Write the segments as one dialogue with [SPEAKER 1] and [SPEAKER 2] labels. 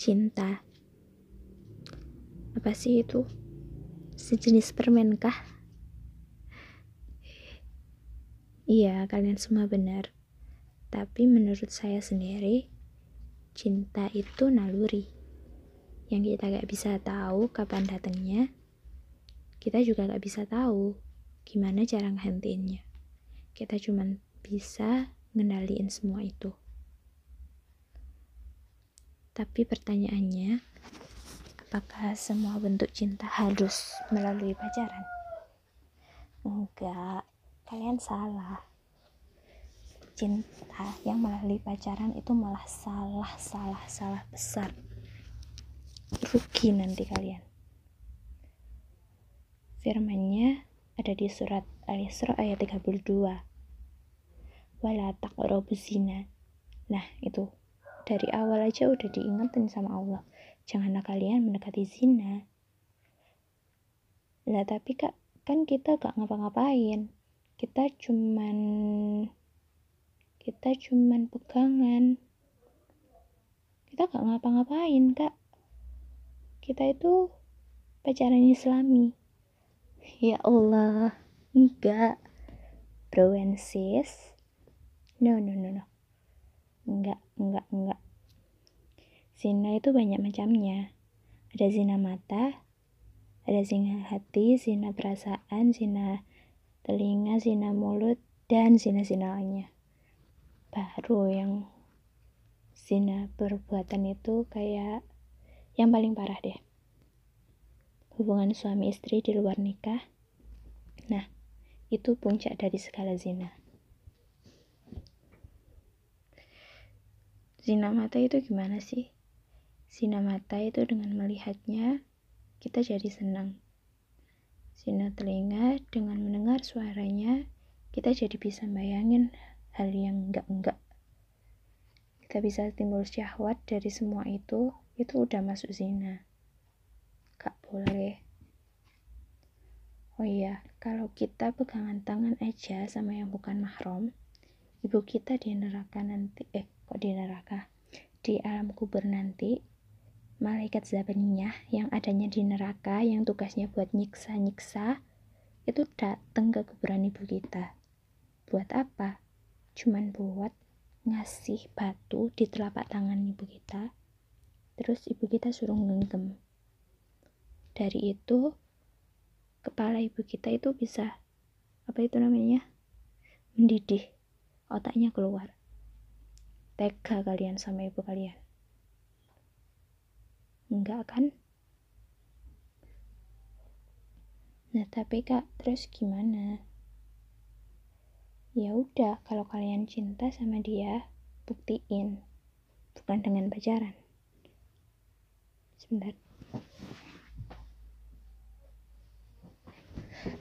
[SPEAKER 1] cinta. Apa sih itu? Sejenis permen kah? Iya, kalian semua benar. Tapi menurut saya sendiri, cinta itu naluri. Yang kita gak bisa tahu kapan datangnya, kita juga gak bisa tahu gimana cara ngehentiinnya. Kita cuma bisa ngendaliin semua itu. Tapi pertanyaannya, apakah semua bentuk cinta harus melalui pacaran? Enggak, kalian salah. Cinta yang melalui pacaran itu malah salah, salah, salah besar. Rugi nanti kalian. Firmannya ada di surat Al-Isra ayat 32. Wala taqrabu zina. Nah, itu dari awal aja udah diingetin sama Allah. Janganlah kalian mendekati zina. Lah tapi kak kan kita gak ngapa-ngapain. Kita cuman kita cuman pegangan. Kita gak ngapa-ngapain kak. Kita itu pacaran islami. Ya Allah. Enggak. Bro and sis. No no no no enggak enggak enggak zina itu banyak macamnya. Ada zina mata ada zina hati zina perasaan zina telinga zina mulut dan zina-zina baru yang zina perbuatan itu kayak yang paling parah deh. Hubungan suami istri di luar nikah. Nah itu puncak dari segala zina Zina mata itu gimana sih? Zina mata itu dengan melihatnya kita jadi senang. Zina telinga dengan mendengar suaranya kita jadi bisa bayangin hal yang enggak-enggak. Kita bisa timbul syahwat dari semua itu, itu udah masuk zina. Gak boleh. Oh iya, kalau kita pegangan tangan aja sama yang bukan mahram, ibu kita di neraka nanti, eh kok di neraka? Di alam kubur nanti malaikat zabaniyah yang adanya di neraka yang tugasnya buat nyiksa-nyiksa itu datang ke kuburan ibu kita. Buat apa? Cuman buat ngasih batu di telapak tangan ibu kita. Terus ibu kita suruh ngenggem dari itu kepala ibu kita itu bisa apa itu namanya? Mendidih otaknya keluar tega kalian sama ibu kalian? Enggak kan? Nah tapi kak terus gimana? Ya udah kalau kalian cinta sama dia buktiin. Bukan dengan pacaran. Sebentar.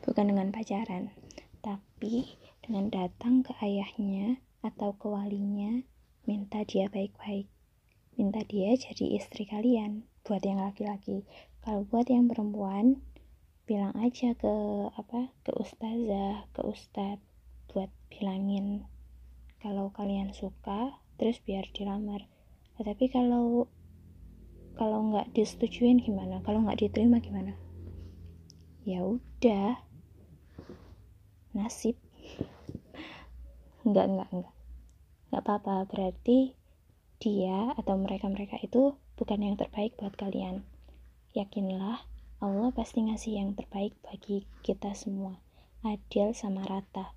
[SPEAKER 1] Bukan dengan pacaran tapi dengan datang ke ayahnya atau ke walinya minta dia baik-baik. Minta dia jadi istri kalian buat yang laki-laki. Kalau buat yang perempuan bilang aja ke apa ke ustazah ke ustad buat bilangin kalau kalian suka terus biar dilamar. Tapi kalau kalau nggak disetujuin gimana? Kalau nggak diterima gimana? Ya udah. Nasib. Nggak nggak nggak Gak apa-apa, berarti dia atau mereka-mereka itu bukan yang terbaik buat kalian. Yakinlah, Allah pasti ngasih yang terbaik bagi kita semua. Adil sama rata.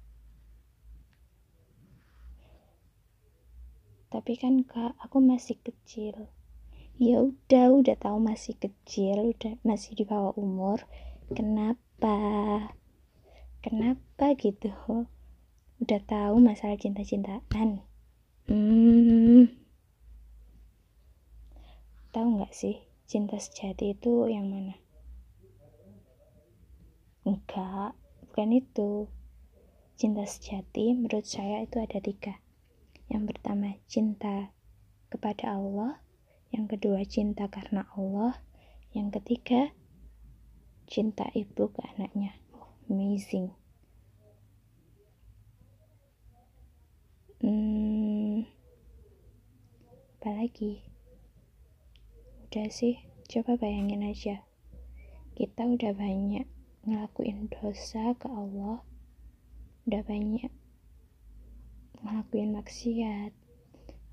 [SPEAKER 1] Tapi kan kak, aku masih kecil. Ya udah, udah tahu masih kecil, udah masih di bawah umur. Kenapa? Kenapa gitu? Udah tahu masalah cinta-cintaan Hmm. Tahu nggak sih cinta sejati itu yang mana? Enggak, bukan itu. Cinta sejati menurut saya itu ada tiga. Yang pertama cinta kepada Allah, yang kedua cinta karena Allah, yang ketiga cinta ibu ke anaknya. Amazing. Hmm, apalagi udah sih coba bayangin aja. Kita udah banyak ngelakuin dosa ke Allah. Udah banyak ngelakuin maksiat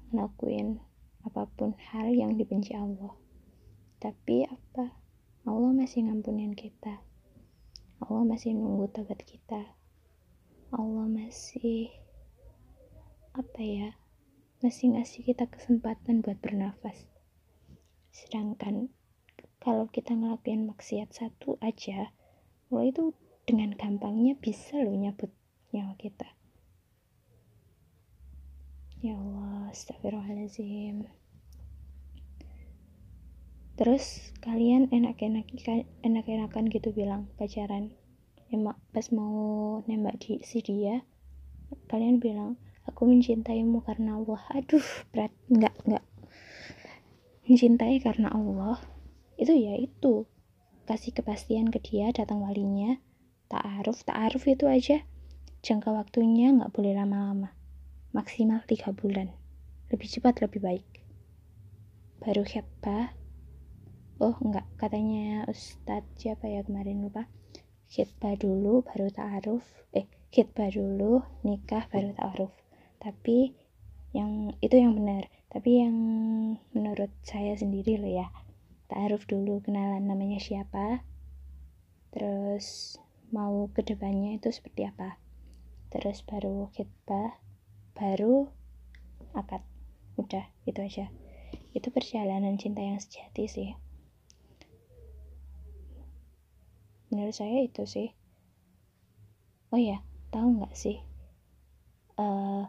[SPEAKER 1] ngelakuin apa pun hal yang dibenci Allah. Tapi apa? Allah masih ngampunin kita. Allah masih nunggu tobat kita. Allah masih apa ya masih ngasih kita kesempatan buat bernafas. Sedangkan kalau kita ngelakuin maksiat satu aja lo itu dengan gampangnya bisa lo nyabut nyawa kita. Ya Allah astagfirullahaladzim. Terus kalian enak-enak enak-enakan gitu bilang pacaran. Emak pas mau nembak di si dia kalian bilang aku mencintaimu karena Allah. Aduh berat. Nggak nggak. Mencintai karena Allah. Itu ya itu. Kasih kepastian ke dia datang walinya. Ta'aruf ta'aruf itu aja. Jangka waktunya nggak boleh lama-lama. Maksimal tiga bulan. Lebih cepat lebih baik. Baru khidbah oh enggak katanya Ustadz siapa ya kemarin lupa. Khidbah dulu baru ta'aruf. Eh khidbah dulu nikah baru ta'aruf tapi yang itu yang benar. Tapi yang menurut saya sendiri loh ya taaruf dulu kenalan namanya siapa terus mau ke depannya itu seperti apa. Terus baru khidbah baru akad. Udah itu aja. Itu perjalanan cinta yang sejati sih. Menurut saya itu sih. Oh ya tahu nggak sih? Uh,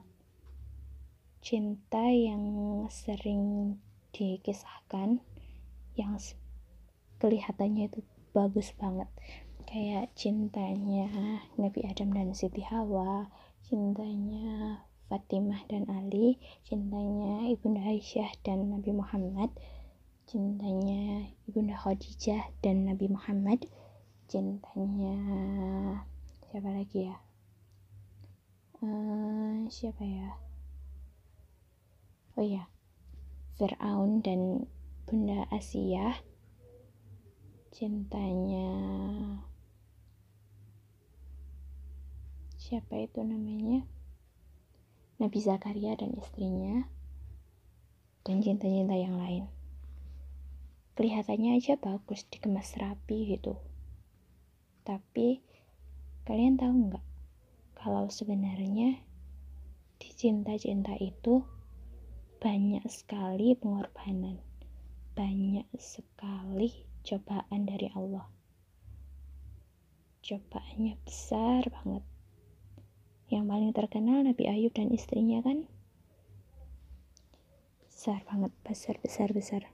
[SPEAKER 1] cinta yang sering dikisahkan yang kelihatannya itu bagus banget. Kayak cintanya Nabi Adam dan Siti Hawa cintanya Fatimah dan Ali cintanya Ibunda Aisyah dan Nabi Muhammad cintanya Ibunda Khadijah dan Nabi Muhammad cintanya siapa lagi ya? Uh, siapa ya oh ya Fir'aun dan Bunda Asia. Cintanya siapa itu namanya? Nabi Zakaria dan istrinya. Dan cinta-cinta yang lain. Kelihatannya aja bagus dikemas rapi gitu. Tapi kalian tahu nggak? Kalau sebenarnya di cinta-cinta itu banyak sekali pengorbanan, banyak sekali cobaan dari Allah. Cobaannya besar banget. Yang paling terkenal Nabi Ayub dan istrinya kan besar banget, besar besar besar.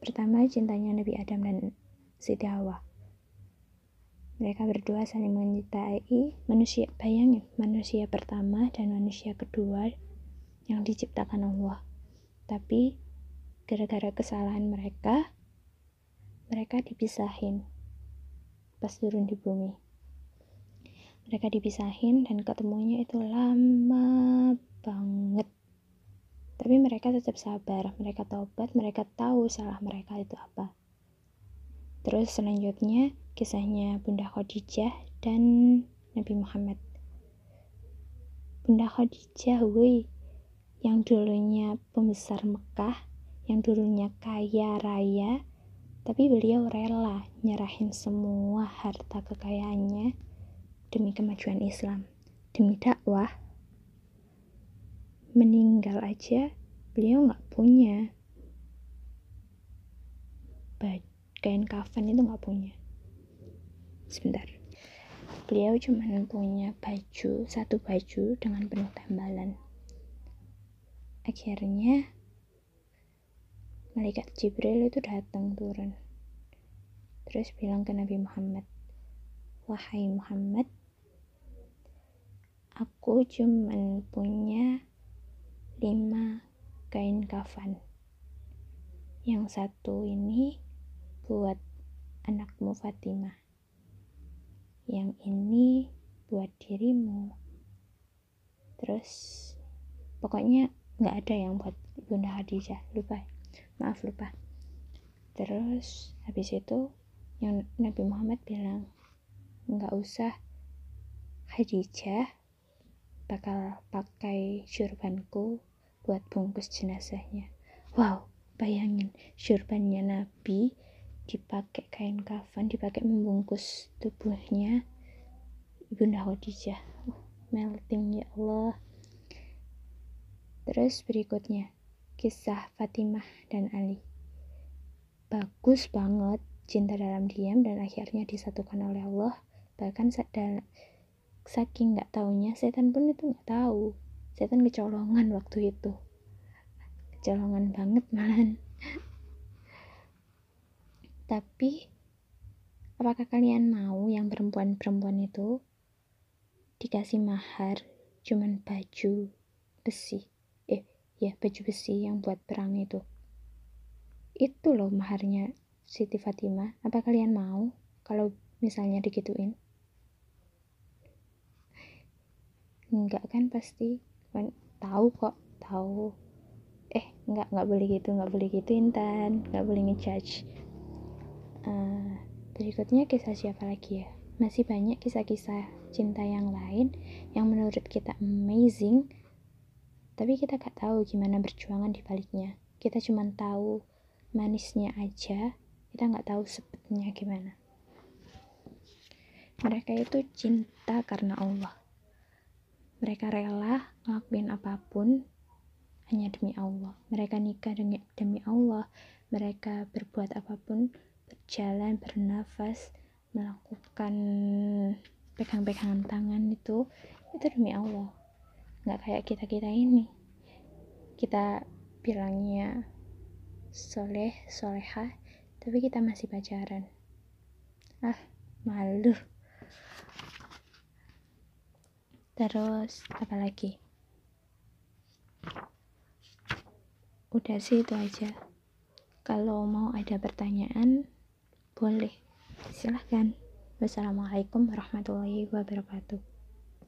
[SPEAKER 1] Pertama cintanya Nabi Adam dan Siti Hawa. Mereka berdua saling mencintai manusia. Bayangin, manusia pertama dan manusia kedua yang diciptakan Allah tapi gara-gara kesalahan mereka mereka dipisahin pas turun di bumi. Mereka dipisahin dan ketemunya itu lama banget. Tapi mereka tetap sabar mereka taubat mereka tahu salah mereka itu apa. Terus selanjutnya kisahnya Bunda Khadijah dan Nabi Muhammad. Bunda Khadijah woi yang dulunya pembesar Mekah, yang dulunya kaya raya, tapi beliau rela nyerahin semua harta kekayaannya demi kemajuan Islam, demi dakwah. Meninggal aja, beliau nggak punya kain kafan itu nggak punya. Sebentar. Beliau cuma punya baju, satu baju dengan penuh tambalan akhirnya malaikat Jibril itu datang turun. Terus bilang ke Nabi Muhammad wahai Muhammad aku cuman punya lima kain kafan. Yang satu ini buat anakmu Fatimah. Yang ini buat dirimu. Terus pokoknya nggak ada yang buat Bunda Khadijah lupa. Maaf lupa. Terus habis itu yang Nabi Muhammad bilang nggak usah Khadijah bakal pakai syurbanku buat bungkus jenazahnya. Wow bayangin syurbannya Nabi dipakai kain kafan dipakai membungkus tubuhnya Ibunda Khadijah uh, melting ya Allah terus berikutnya kisah Fatimah dan Ali. Bagus banget cinta dalam diam dan akhirnya disatukan oleh Allah. Bahkan saking nggak taunya setan pun itu nggak tahu. Setan kecolongan waktu itu. Kecolongan banget malahan. Tapi apakah kalian mau yang perempuan-perempuan itu dikasih mahar cuman baju besi ya baju besi yang buat perang itu. Itu loh maharnya Siti Fatimah. Apa kalian mau kalau misalnya digituin? Enggak kan pasti. Kan tahu kok tahu. Eh enggak enggak boleh gitu enggak boleh gitu Intan. Enggak boleh ngejudge. Uh, berikutnya kisah siapa lagi ya? Masih banyak kisah-kisah cinta yang lain yang menurut kita amazing tapi kita gak tahu gimana berjuangan di baliknya. Kita cuma tahu manisnya aja kita nggak tahu sebetulnya gimana. Mereka itu cinta karena Allah. Mereka rela ngelakuin apa pun hanya demi Allah. Mereka nikah demi, demi Allah. Mereka berbuat apa pun berjalan bernafas melakukan pegang-pegangan tangan itu itu demi Allah nggak kayak kita kita ini. Kita bilangnya soleh soleha tapi kita masih pacaran. Ah malu. Terus apa lagi? Udah sih itu aja. Kalau mau ada pertanyaan boleh. Silahkan. Wassalamualaikum warahmatullahi wabarakatuh